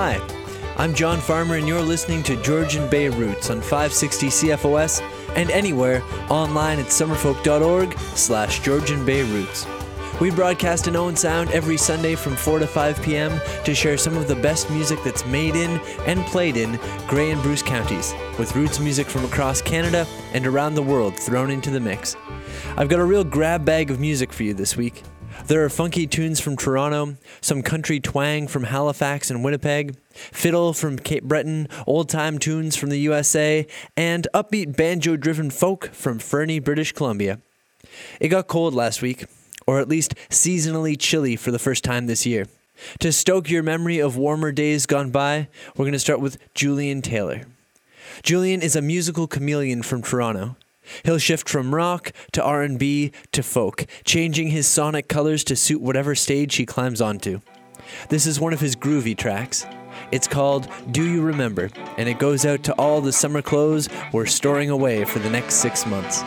Hi, I'm John Farmer, and you're listening to Georgian Bay Roots on 560 CFOS and anywhere online at summerfolk.org slash Georgian Bay Roots. We broadcast an Owen Sound every Sunday from 4 to 5 p.m. to share some of the best music that's made in and played in Grey and Bruce counties, with roots music from across Canada and around the world thrown into the mix. I've got a real grab bag of music for you this week. There are funky tunes from Toronto, some country twang from Halifax and Winnipeg, fiddle from Cape Breton, old time tunes from the USA, and upbeat banjo driven folk from Fernie, British Columbia. It got cold last week, or at least seasonally chilly for the first time this year. To stoke your memory of warmer days gone by, we're going to start with Julian Taylor. Julian is a musical chameleon from Toronto. He'll shift from rock to R&B to folk, changing his sonic colors to suit whatever stage he climbs onto. This is one of his groovy tracks. It's called Do You Remember, and it goes out to all the summer clothes we're storing away for the next six months.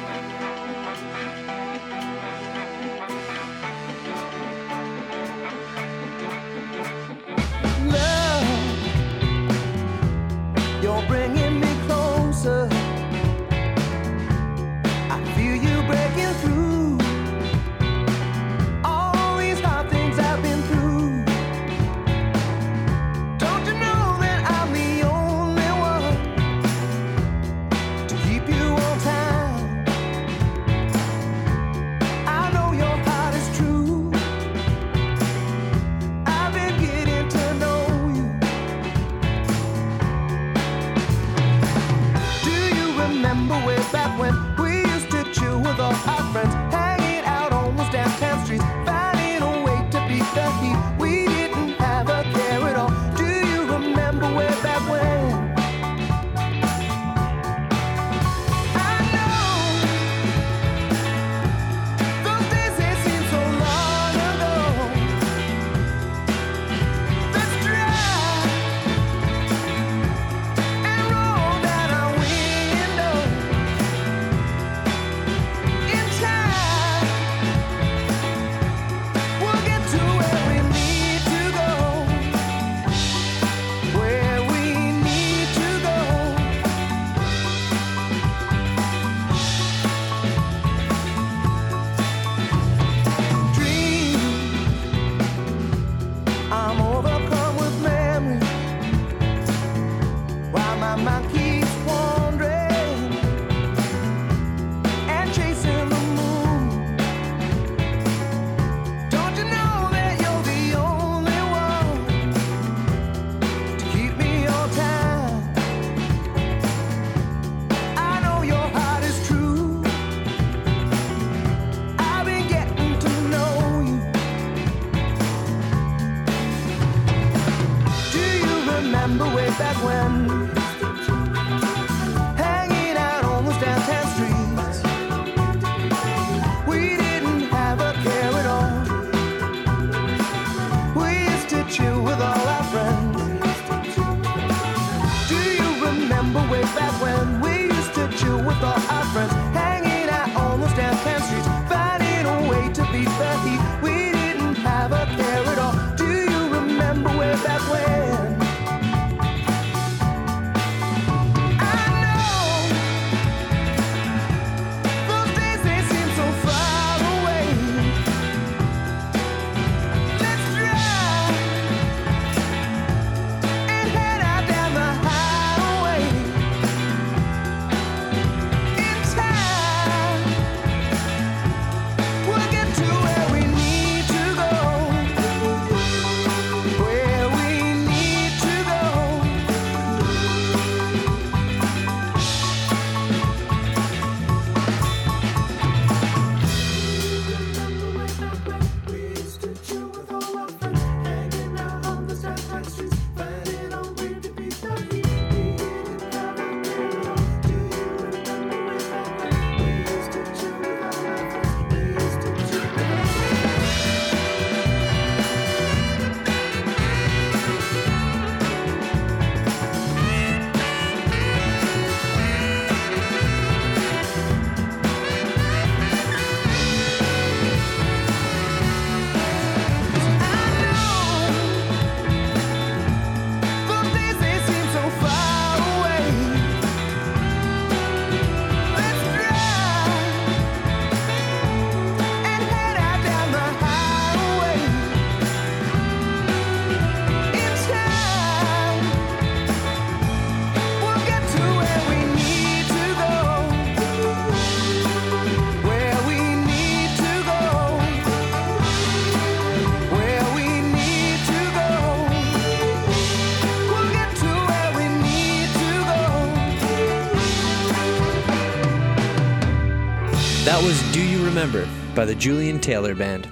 Remember by the Julian Taylor Band.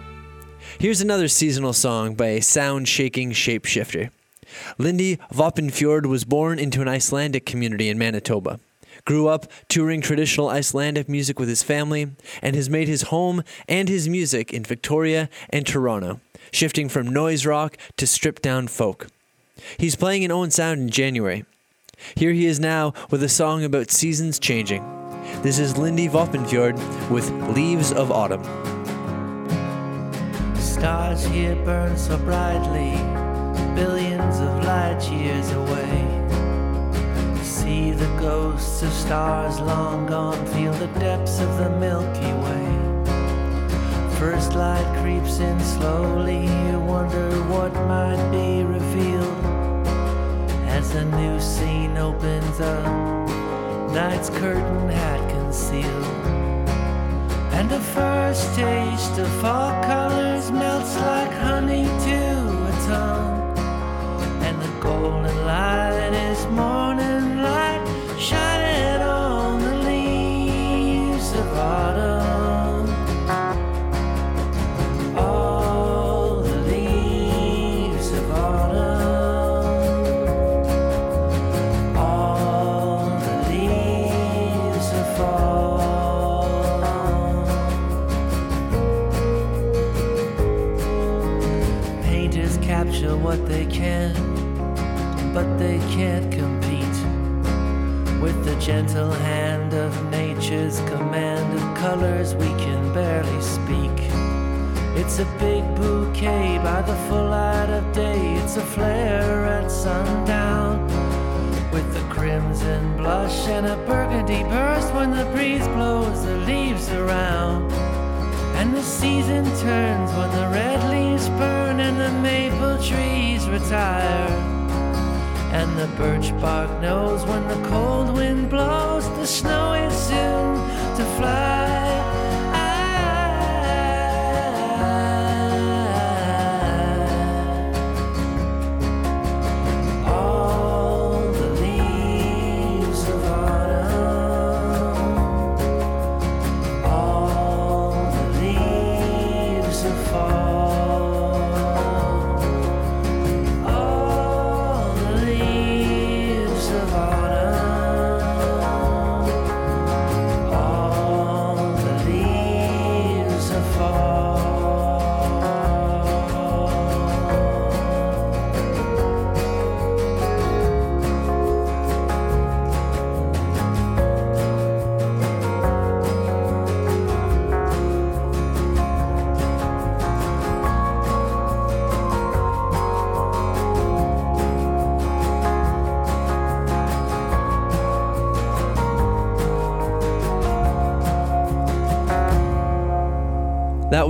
Here's another seasonal song by a sound shaking shapeshifter. Lindy Vopnfjörð was born into an Icelandic community in Manitoba. Grew up touring traditional Icelandic music with his family, and has made his home and his music in Victoria and Toronto, shifting from noise rock to stripped down folk. He's playing an Owen Sound in January. Here he is now with a song about seasons changing. This is Lindy Vopnfjörð with Leaves of Autumn. Stars here burn so brightly, billions of light years away. See the ghosts of stars long gone, feel the depths of the Milky Way. First light creeps in slowly, you wonder what might be revealed as a new scene opens up. Night's curtain had concealed. And the first taste of fall colors melts like honey to a tongue. And the golden light is morning but they can't compete with the gentle hand of nature's command of colors we can barely speak. It's a big bouquet by the full light of day. It's a flare at sundown with a crimson blush and a burgundy burst when the breeze blows the leaves around. And the season turns when the red leaves burn and the maple trees retire. And the birch bark knows when the cold wind blows, the snow is soon to fly.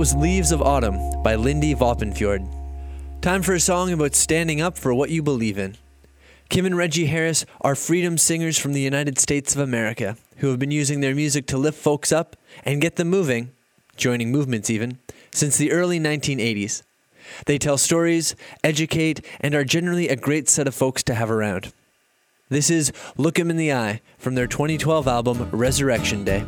Was Leaves of Autumn by Lindy Vopnfjörð. Time for a song about standing up for what you believe in. Kim and Reggie Harris are freedom singers from the United States of America who have been using their music to lift folks up and get them moving, joining movements even, since the early 1980s. They tell stories, educate, and are generally a great set of folks to have around. This is Look 'em in the Eye from their 2012 album Resurrection Day.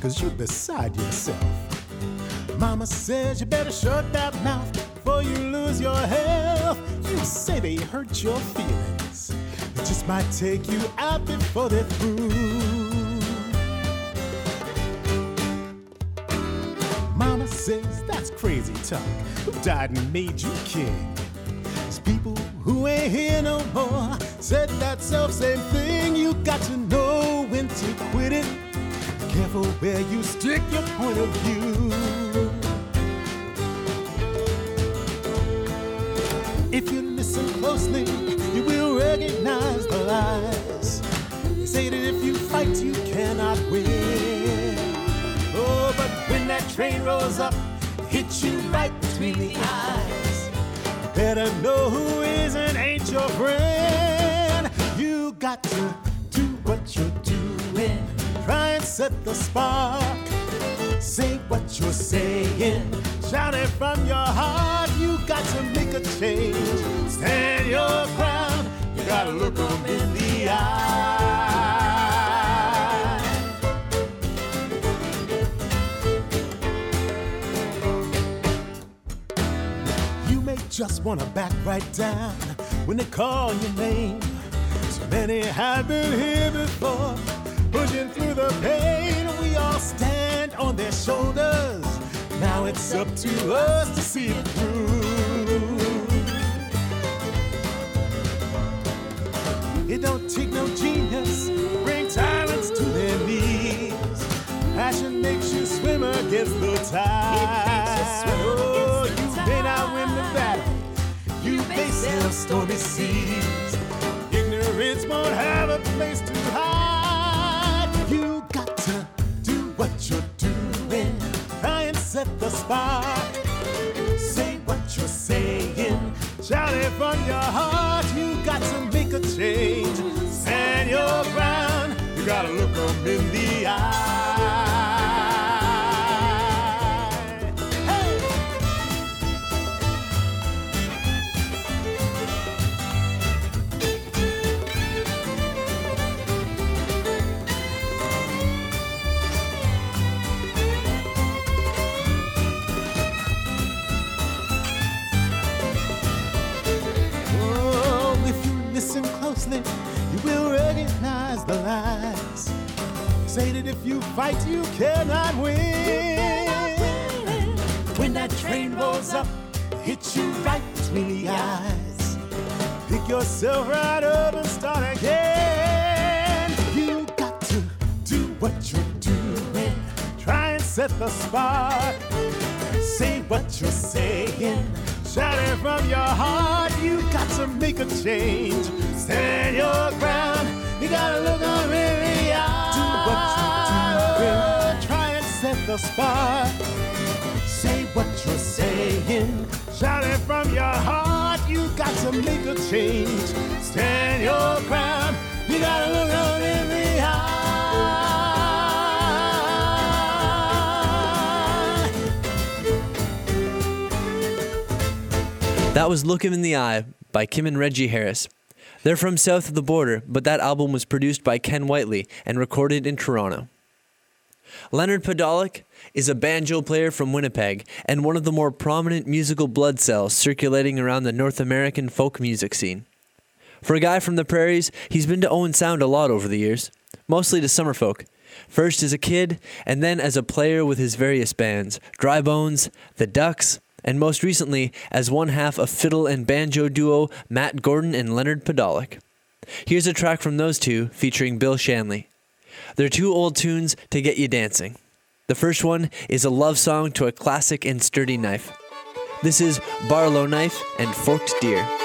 Cause you're beside yourself. Mama says you better shut that mouth before you lose your health. You say they hurt your feelings. It just might take you out before they're through. Mama says that's crazy talk. Who died and made you king? It's people who ain't here no more said that self same thing. You got to know when to quit it. Careful where you stick your point of view. If you listen closely, you will recognize the lies. They say that if you fight, you cannot win. Oh, but when that train rolls up, hit you right between the eyes. You better know who is and ain't your friend. You got to do what you're doing. Try and set the spark. Say what you're saying. Shout it from your heart. You got to make a change. Stand your ground. You gotta look them in the eye. You may just wanna back right down when they call your name. So many have been here before, pushing through the pain. We all stand on their shoulders. Now it's up to us to see it through. It don't take no genius, bring talents to their knees. Passion makes you swim against the tide. Oh, you may not win the battle. You may sail stormy seas. Ignorance won't have a place to hide. You're doing. Try and set the spark. Say what you're saying. Shout it from your heart. You got to make a change. Stand your ground. You gotta look them in the eye. The lies. Say that if you fight, you cannot win. When that train rolls up, hit you right between the eyes. Pick yourself right up and start again. You got to do what you're doing. Try and set the spark. Say what you're saying. Shout it from your heart. You got to make a change. Stand your ground. You gotta look on in the eye. Do what you're doing. Try and set the spark. Say what you're saying. Shout it from your heart. You got to make a change. Stand your ground. You gotta look on in eye. That was Look Him in the Eye by Kim and Reggie Harris. They're from south of the border, but that album was produced by Ken Whiteley and recorded in Toronto. Leonard Podolak is a banjo player from Winnipeg and one of the more prominent musical blood cells circulating around the North American folk music scene. For a guy from the prairies, he's been to Owen Sound a lot over the years, mostly to Summerfolk. First as a kid, and then as a player with his various bands Dry Bones, The Duhks, and most recently as one half of fiddle and banjo duo Matt Gordon and Leonard Podolak. Here's a track from those two featuring Bill Shanley. They're two old tunes to get you dancing. The first one is a love song to a classic and sturdy knife. This is Barlow Knife and Forked Deer.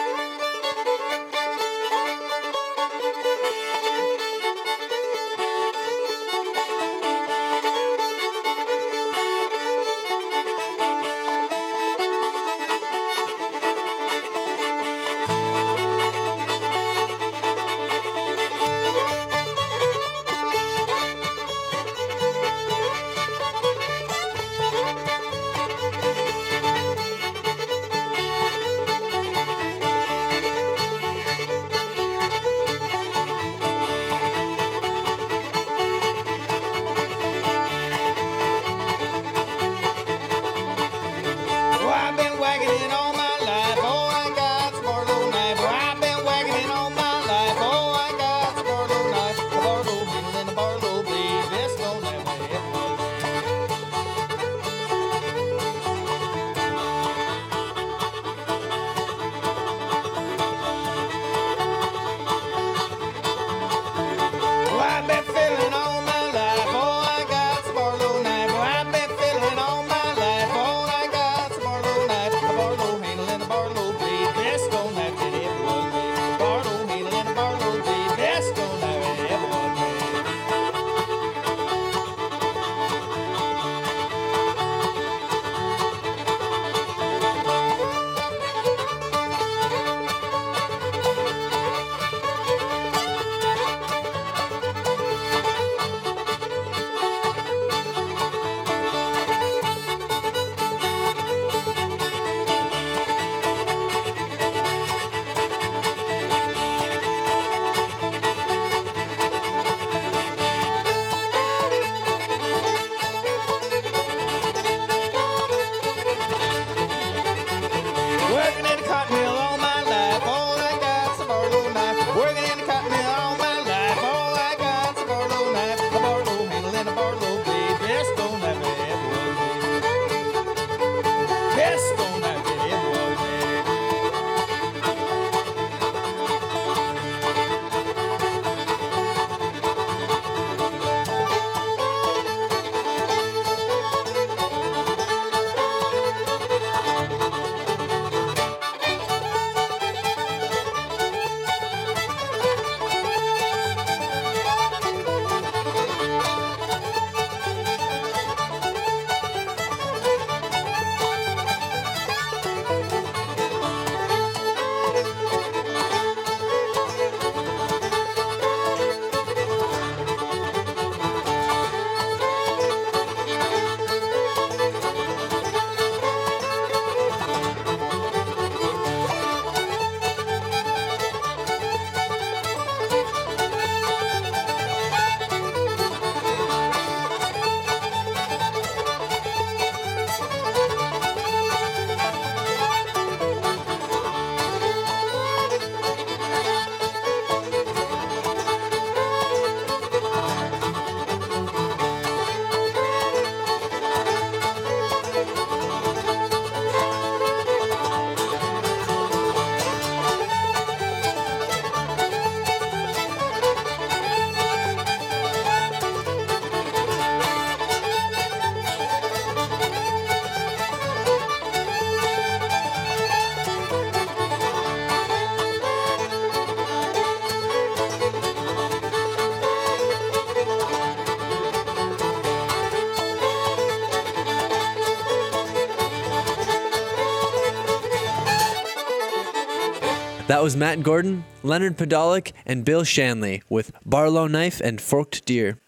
That was Matt Gordon, Leonard Podolak, and Bill Shanley with Barlow Knife and Forked Deer.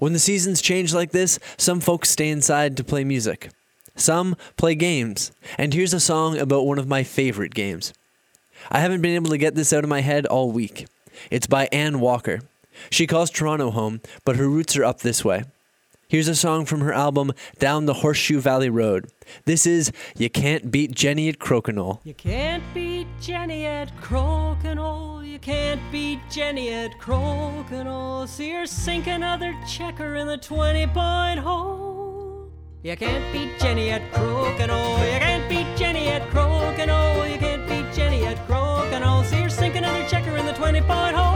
When the seasons change like this, some folks stay inside to play music. Some play games. And here's a song about one of my favorite games. I haven't been able to get this out of my head all week. It's by Ann Walker. She calls Toronto home, but her roots are up this way. Here's a song from her album Down the Horseshoe Valley Road. This is You Can't Beat Jenny at Crokinole. You can't beat Jenny at Crokinole. You can't beat Jenny at Crokinole. See her sink another checker in the 20 point hole. You can't beat Jenny at Crokinole. You can't beat Jenny at Crokinole. You can't beat Jenny at Crokinole. See her sink another checker in the 20 point hole.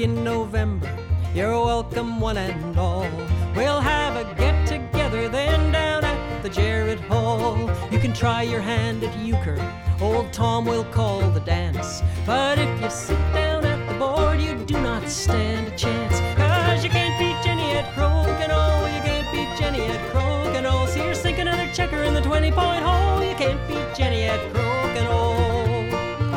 In November, you're welcome one and all. We'll have a get together then down at the Jarrett Hall. You can try your hand at euchre, old Tom will call the dance. But if you sit down at the board, you do not stand a chance. Cause you can't beat Jenny at Crokinole, you can't beat Jenny at Crokinole. See her sink another checker in the 20 point hole, you can't beat Jenny at Crokinole.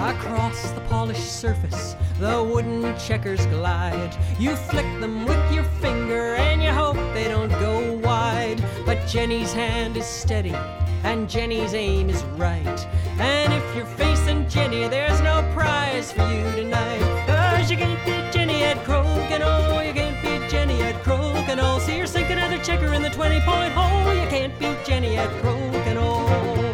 Across the polished surface, the wooden checkers glide. You flick them with your finger and you hope they don't go wide. But Jenny's hand is steady and Jenny's aim is right. And if you're facing Jenny, there's no prize for you tonight. Cause you can't beat Jenny at Crokinole, you can't beat Jenny at Crokinole. See her sink another checker in the 20 point hole, you can't beat Jenny at Crokinole.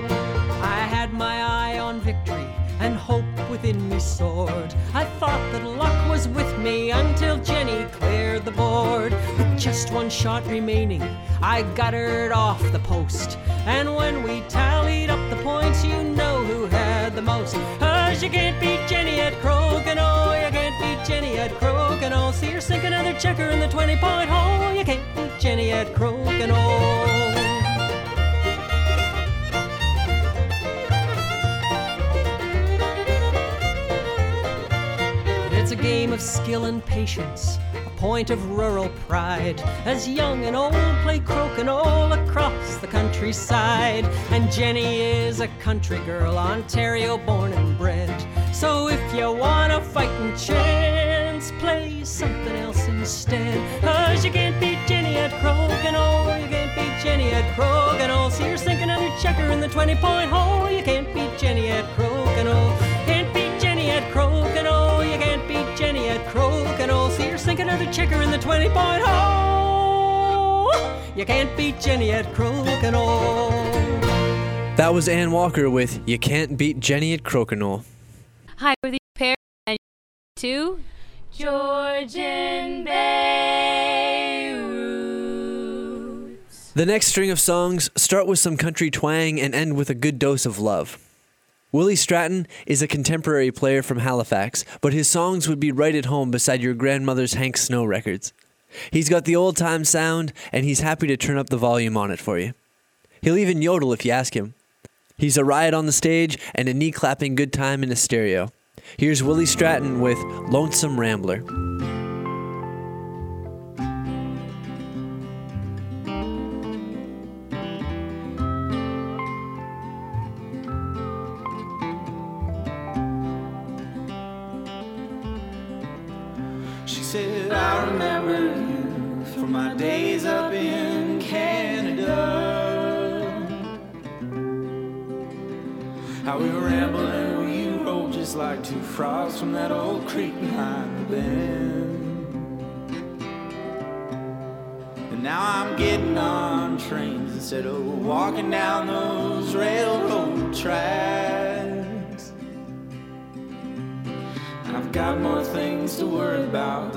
Within me soared. I thought that luck was with me until Jenny cleared the board. With just one shot remaining, I guttered off the post. And when we tallied up the points, you know who had the most. Cause you can't beat Jenny at Crokinole, you can't beat Jenny at Crokinole. See her sink another checker in the 20 point hole, you can't beat Jenny at Crokinole. It's a game of skill and patience, a point of rural pride. As young and old play crokinole across the countryside. And Jenny is a country girl, Ontario born and bred. So if you want a fighting chance, play something else instead. Cause you can't beat Jenny at crokinole, you can't beat Jenny at crokinole. See her sink another checker in the 20 point hole, you can't beat Jenny at crokinole. Can't Jenny at crokinole. See her sink another checker in the 20 point hole. You can't beat Jenny at crokinole. That was Ann Walker with You Can't Beat Jenny at Crokinole. Hi, with you pair and two Georgian Beirut. The next string of songs start with some country twang and end with a good dose of love. Willie Stratton is a contemporary player from Halifax, but his songs would be right at home beside your grandmother's Hank Snow records. He's got the old time sound, and he's happy to turn up the volume on it for you. He'll even yodel if you ask him. He's a riot on the stage and a knee clapping good time in a stereo. Here's Willie Stratton with Lonesome Rambler. Said, I remember you from my days up in Canada. How we were rambling, we rolled just like two frogs from that old creek behind the bend. And now I'm getting on trains instead of walking down those railroad tracks. And I've got more things to worry about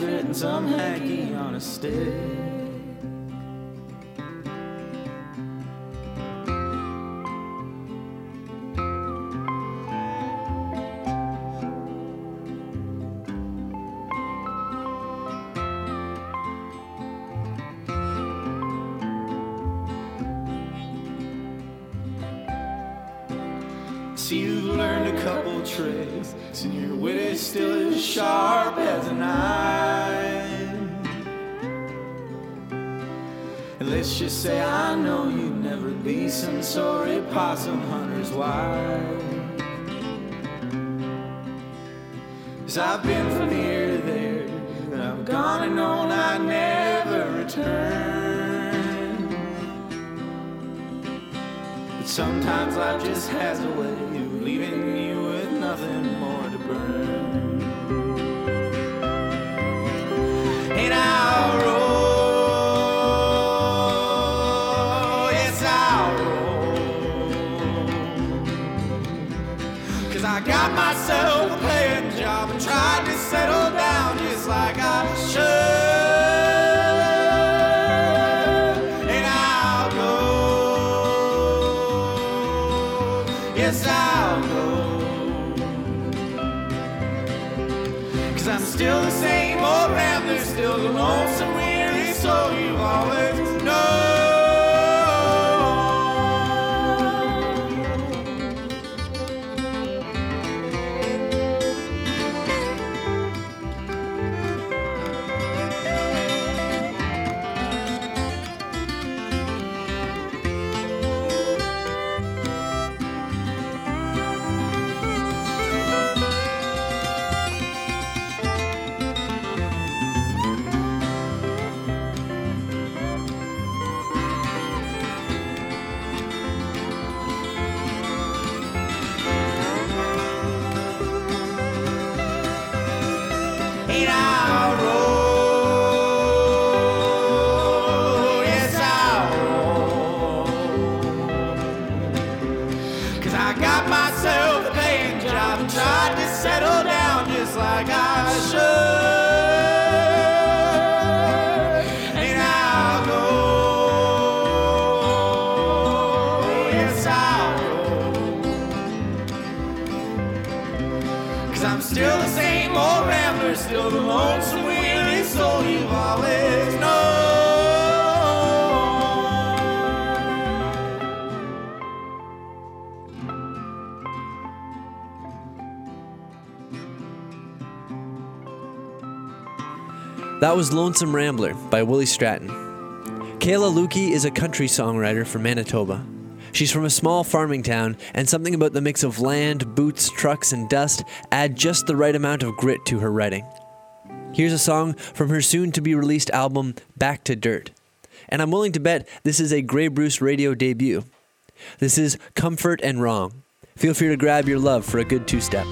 than I can fit some hanky on a stick. Just say I know you'd never be some sorry possum hunter's wife. Cause I've been from here to there, but I've gone and known I'd never return. But sometimes life just has a way of leaving you with nothing more to burn. Still the same That was Lonesome Rambler by Willie Stratton. Kayla Luky is a country songwriter from Manitoba. She's from a small farming town, and something about the mix of land, boots, trucks, and dust add just the right amount of grit to her writing. Here's a song from her soon to be released album, Back to Dirt. And I'm willing to bet this is a Grey Bruce radio debut. This is Comfort and Wrong. Feel free to grab your love for a good two step.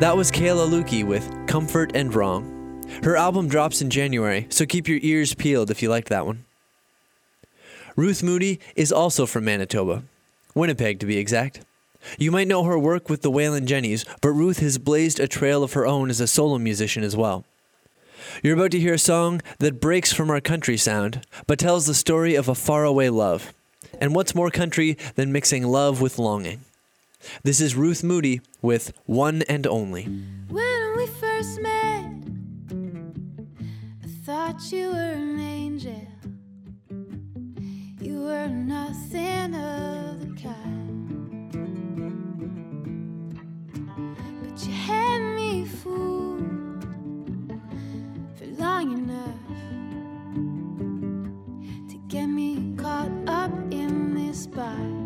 That was Kayla Luky with Comfort and Wrong. Her album drops in January, so keep your ears peeled if you liked that one. Ruth Moody is also from Manitoba, Winnipeg to be exact. You might know her work with the Wailin' Jennys, but Ruth has blazed a trail of her own as a solo musician as well. You're about to hear a song that breaks from our country sound, but tells the story of a faraway love. And what's more country than mixing love with longing? This is Ruth Moody with One and Only. When we first met, I thought you were an angel. You were nothing of the kind. But you had me fooled for long enough to get me caught up in this bind.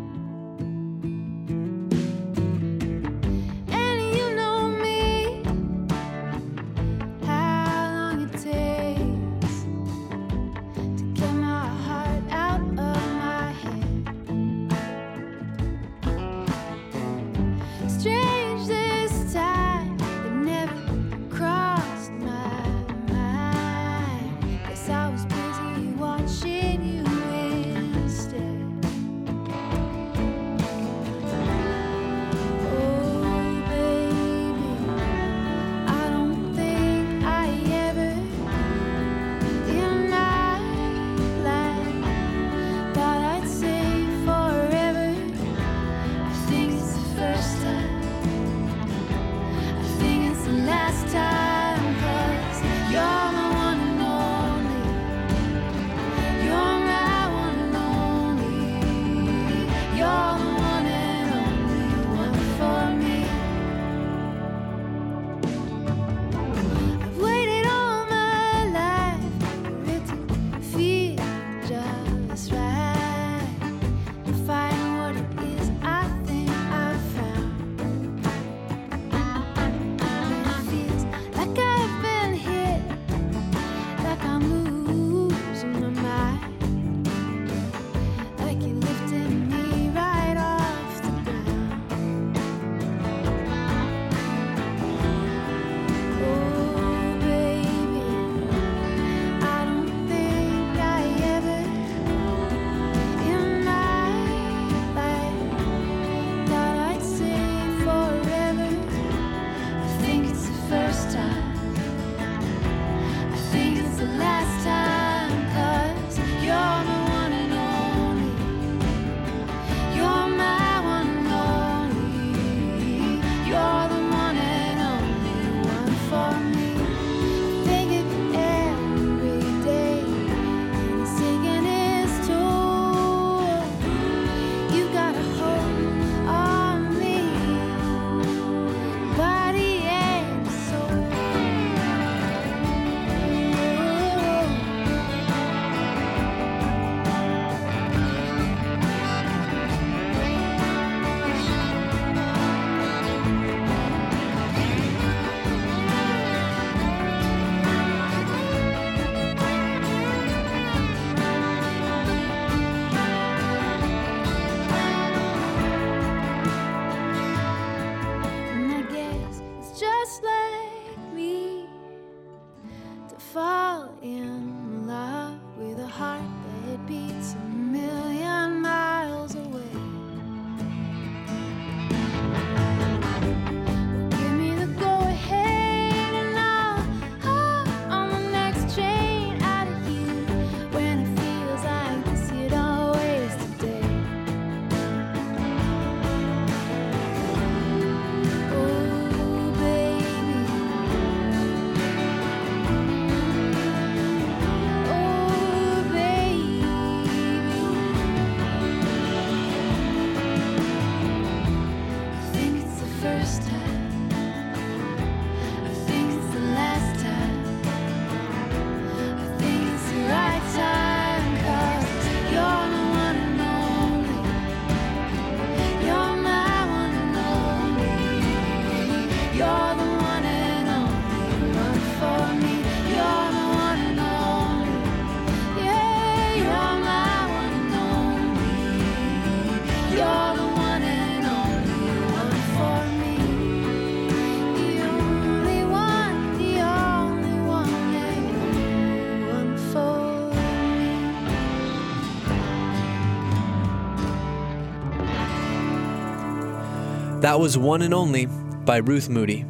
That was One and Only by Ruth Moody.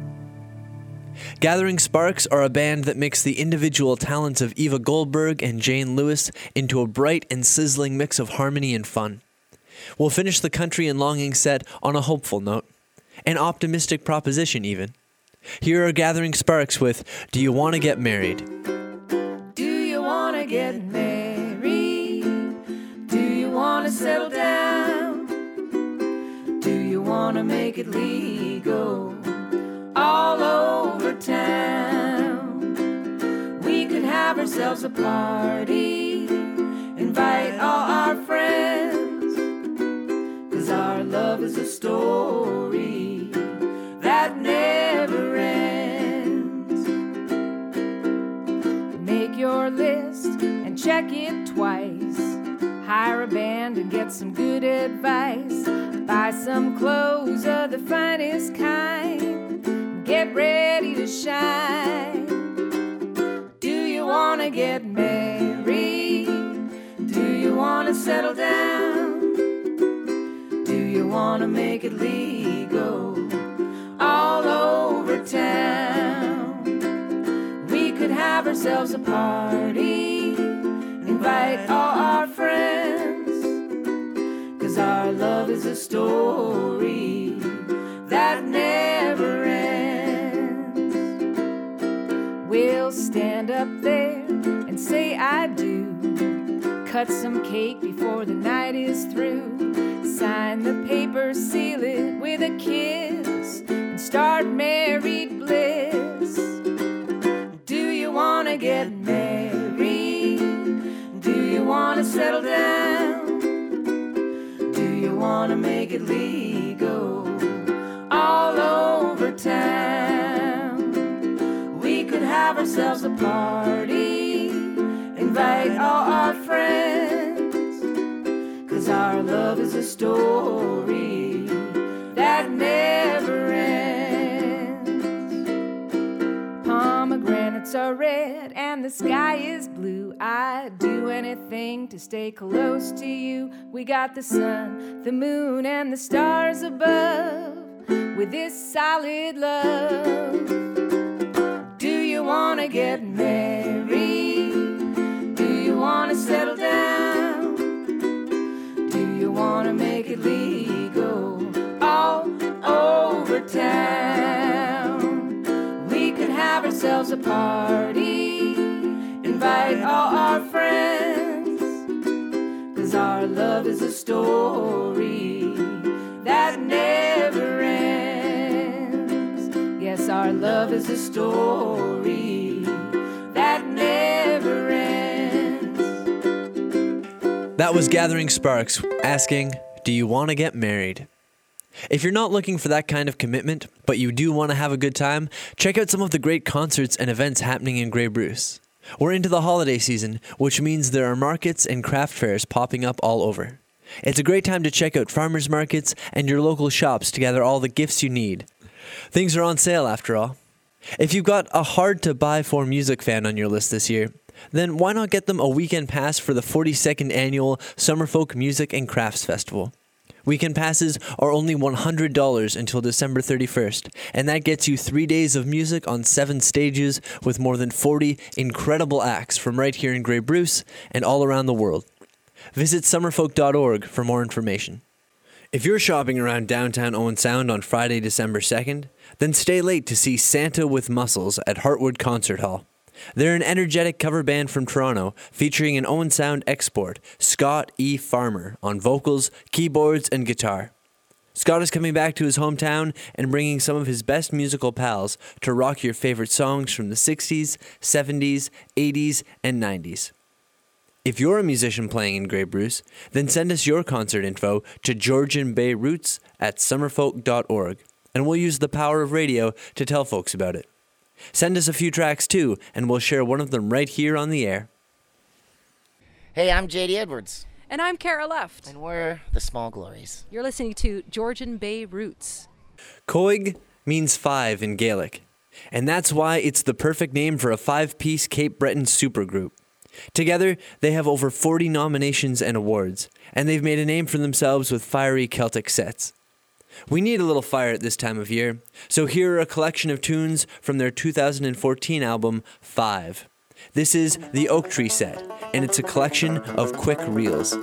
Gathering Sparks are a band that mix the individual talents of Eva Goldberg and Jane Lewis into a bright and sizzling mix of harmony and fun. We'll finish the country and longing set on a hopeful note, an optimistic proposition, even. Here are Gathering Sparks with Do You Want to Get Married? Do you want to get married? Do you want to settle down? To make it legal all over town? We could have ourselves a party, invite all our friends, cause our love is a story that never ends. Make your list and check it twice. Hire a band and get some good advice. Buy some clothes of the finest kind. Get ready to shine. Do you want to get married? Do you want to settle down? Do you want to make it legal all over town? We could have ourselves a party, invite all our friends, cause our love is a story that never ends. We'll stand up there and say, I do. Cut some cake before the night is through. Sign the paper, seal it with a kiss, and start married bliss. Do you want to get married? Do you want to settle down? To make it legal all over town? We could have ourselves a party, invite all our friends, cause our love is a story that never ends. Pomegranates are red and the sky is blue. I'd do anything to stay close to you. We got the sun, the moon, and the stars above with this solid love. Do you want to get married? Do you want to settle down? Do you want to make it legal all over town? We could have ourselves a party, invite all our friends, cause our love is a story that never ends. Yes, our love is a story that never ends. That was Gathering Sparks asking, Do you want to get married? If you're not looking for that kind of commitment, but you do want to have a good time, check out some of the great concerts and events happening in Grey Bruce. We're into the holiday season, which means there are markets and craft fairs popping up all over. It's a great time to check out farmers markets and your local shops to gather all the gifts you need. Things are on sale after all. If you've got a hard to buy for music fan on your list this year, then why not get them a weekend pass for the 42nd annual Summerfolk Music and Crafts Festival? Weekend passes are only $100 until December 31st, and that gets you three days of music on seven stages with more than 40 incredible acts from right here in Grey Bruce and all around the world. Visit summerfolk.org for more information. If you're shopping around downtown Owen Sound on Friday, December 2nd, then stay late to see Santa with Muscles at Heartwood Concert Hall. They're an energetic cover band from Toronto featuring an Owen Sound export, Scott E. Farmer, on vocals, keyboards, and guitar. Scott is coming back to his hometown and bringing some of his best musical pals to rock your favorite songs from the 60s, 70s, 80s, and 90s. If you're a musician playing in Grey Bruce, then send us your concert info to Georgian Bay Roots at summerfolk.org, and we'll use the power of radio to tell folks about it. Send us a few tracks too, and we'll share one of them right here on the air. Hey, I'm JD Edwards, And I'm Cara Luft. and we're the Small Glories. You're listening to Georgian Bay Roots. Coig means five in Gaelic, and that's why it's the perfect name for a five piece Cape Breton supergroup. Together, they have over 40 nominations and awards, and they've made a name for themselves with fiery Celtic sets. We need a little fire at this time of year, so here are a collection of tunes from their 2014 album, Five. This is the Oak Tree Set, and it's a collection of quick reels.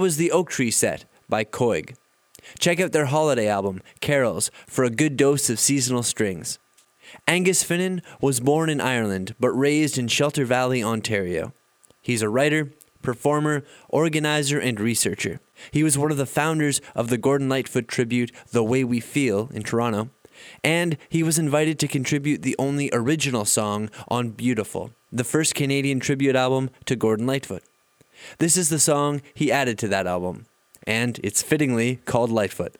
Was the Oak Tree Set by Coig. Check out their holiday album, Carols, for a good dose of seasonal strings. Angus Finnan was born in Ireland but raised in Shelter Valley, Ontario. He's a writer, performer, organizer, and researcher. He was one of the founders of the Gordon Lightfoot tribute The Way We Feel in Toronto, and he was invited to contribute the only original song on Beautiful, the first Canadian tribute album to Gordon Lightfoot. This is the song he added to that album, and it's fittingly called Lightfoot.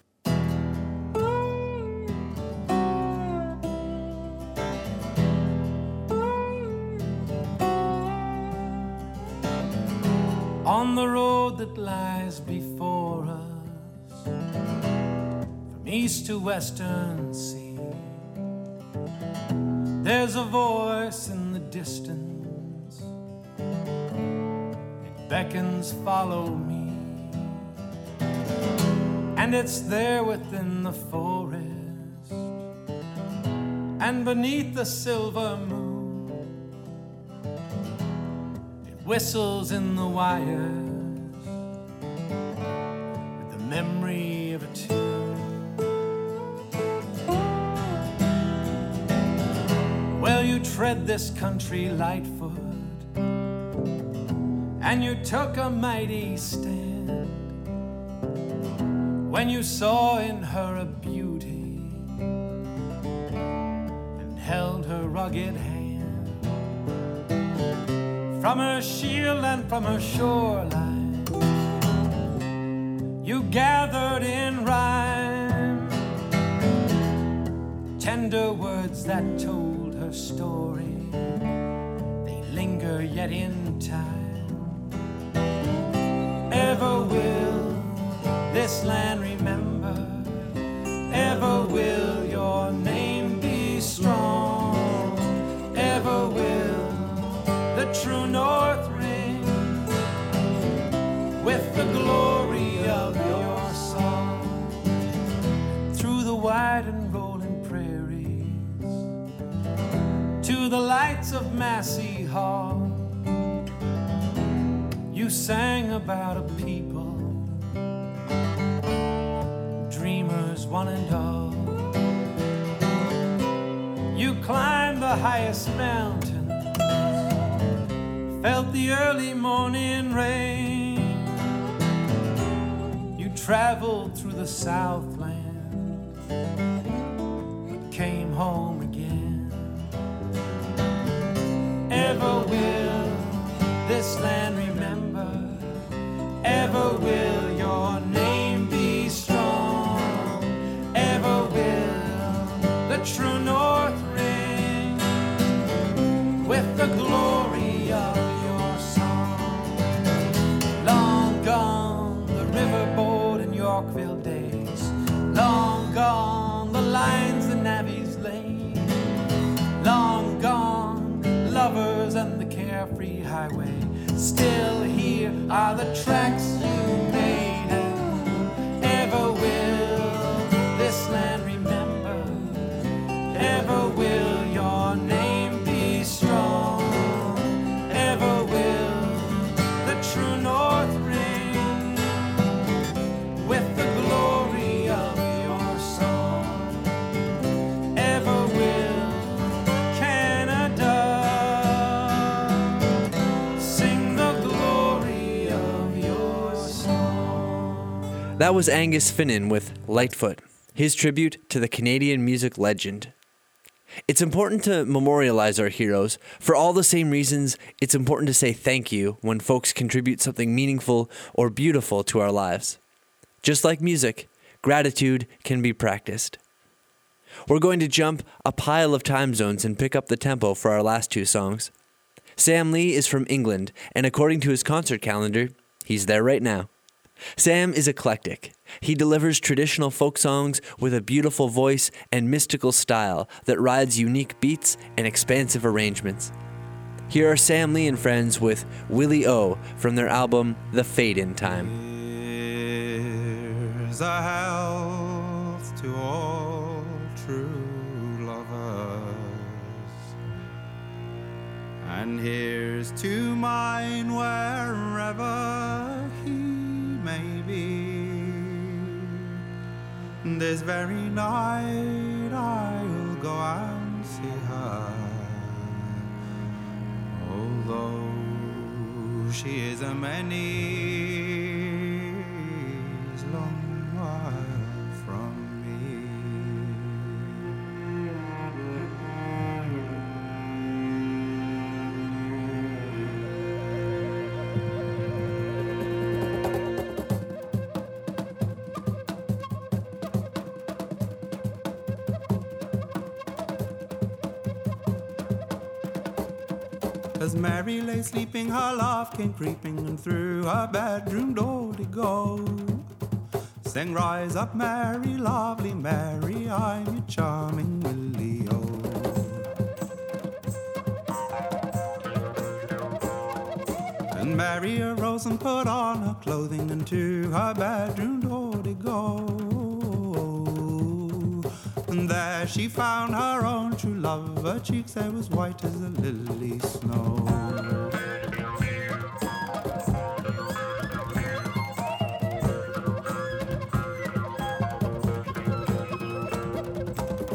on the road that lies before us from east to western sea there's a voice in the distance beckons, follow me. And it's there within the forest and beneath the silver moon. It whistles in the wires with the memory of a tune. Well, you tread this country lightfoot, and you took a mighty stand when you saw in her a beauty and held her rugged hand from her shield and from her shoreline. You gathered in rhyme tender words that told her story. They linger yet in time. Ever will this land remember? Ever will your name be strong? Ever will the true north ring with the glory of your song through the wide and rolling prairies to the lights of Massey Hall? Sang about a people dreamers one and all. You climbed the highest mountain, felt the early morning rain. You traveled through the Southland, are the tracks That was Angus Finnan with Lightfoot, his tribute to the Canadian music legend. It's important to memorialize our heroes. For all the same reasons, it's important to say thank you when folks contribute something meaningful or beautiful to our lives. Just like music, gratitude can be practiced. We're going to jump a pile of time zones and pick up the tempo for our last two songs. Sam Lee is from England, and according to his concert calendar, he's there right now. Sam is eclectic. He delivers traditional folk songs with a beautiful voice and mystical style that rides unique beats and expansive arrangements. Here are Sam Lee and friends with Willie O from their album The Fade in Time. Here's a health to all true lovers, and here's to mine wherever he may be. This very night I'll go and see her, although she is a many long while Mary lay sleeping, her love came creeping, and through her bedroom door to go. Sing, rise up, Mary, lovely Mary, I'm your charming Willie. And Mary arose and put on her clothing and to her bedroom door to go. There she found her own true love. Her cheeks they was white as a lily snow.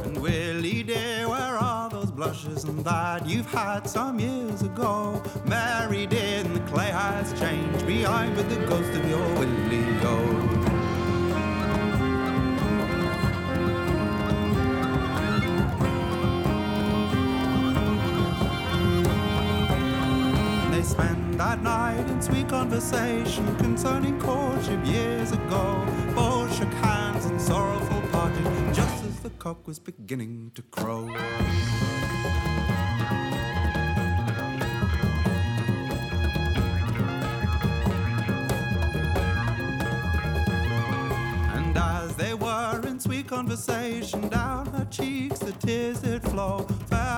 And Willie dear, where are those blushes and that you've had some years ago? Dear, and the clay has changed behind with the ghost of your Willie O. night in sweet conversation concerning courtship years ago. Both shook hands and sorrowful parted just as the cock was beginning to crow. And as they were in sweet conversation, down her cheeks the tears did flow.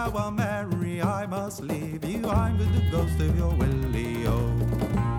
Farewell, Mary, I must leave you. I'm the ghost of your Willie.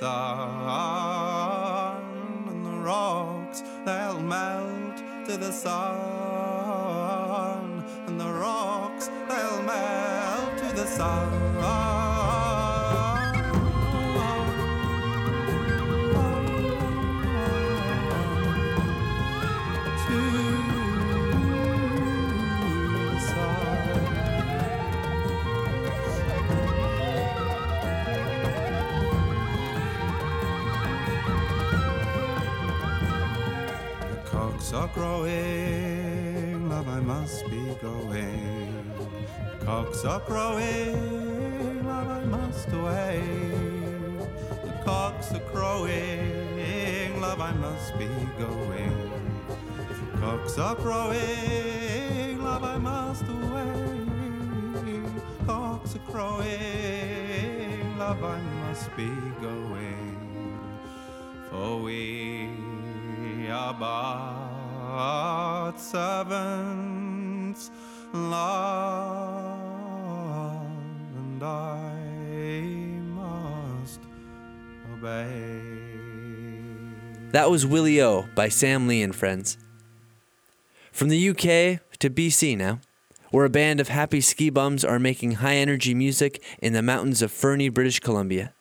To crowing, love, I must be going. Cocks are crowing, love, I must away. The cocks are crowing, love, I must be going. Cocks are crowing, love, I must away. Cocks are crowing, love, I must be going. For we are servants, love, and I must obey. That was Willie O by Sam Lee and Friends. From the UK to BC now, where a band of happy ski bums are making high energy music in the mountains of Fernie, British Columbia.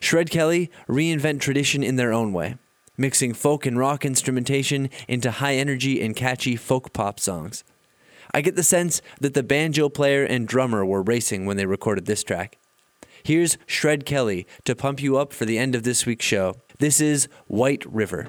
Shred Kelly reinvent tradition in their own way, mixing folk and rock instrumentation into high energy and catchy folk pop songs. I get the sense that the banjo player and drummer were racing when they recorded this track. Here's Shred Kelly to pump you up for the end of this week's show. This is White River.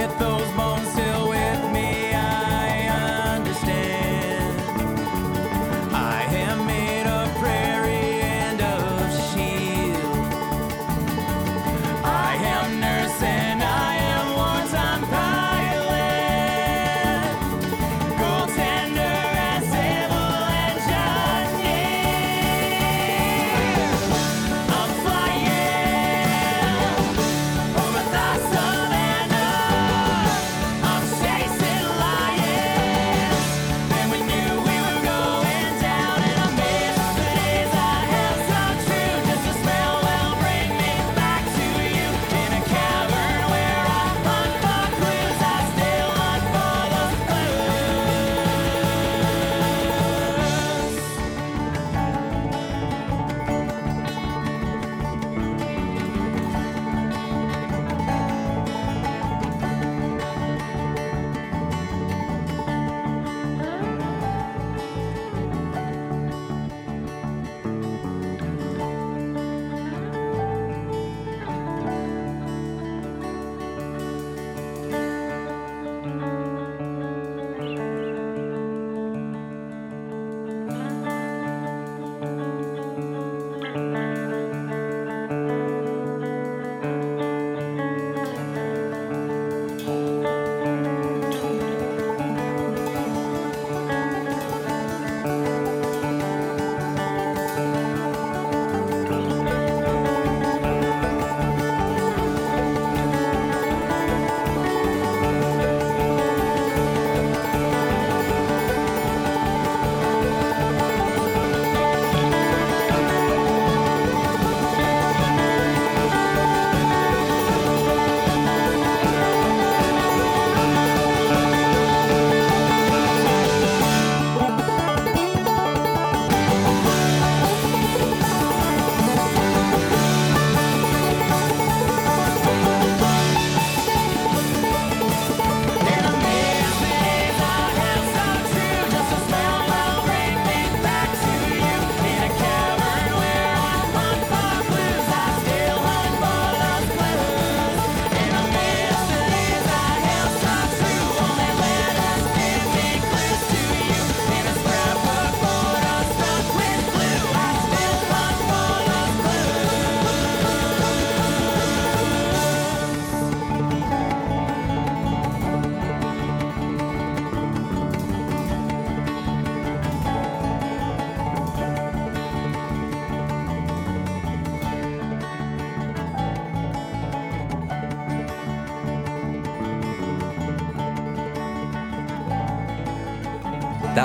With those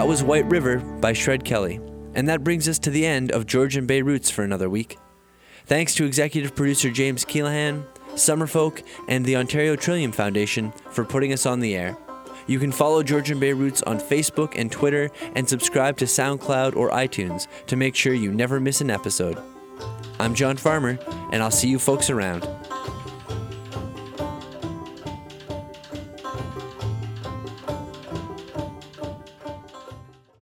That was White River by Shred Kelly. And that brings us to the end of Georgian Bay Roots for another week. Thanks to executive producer James Keelaghan, Summerfolk, and the Ontario Trillium Foundation for putting us on the air. You can follow Georgian Bay Roots on Facebook and Twitter and subscribe to SoundCloud or iTunes to make sure you never miss an episode. I'm John Farmer, and I'll see you folks around.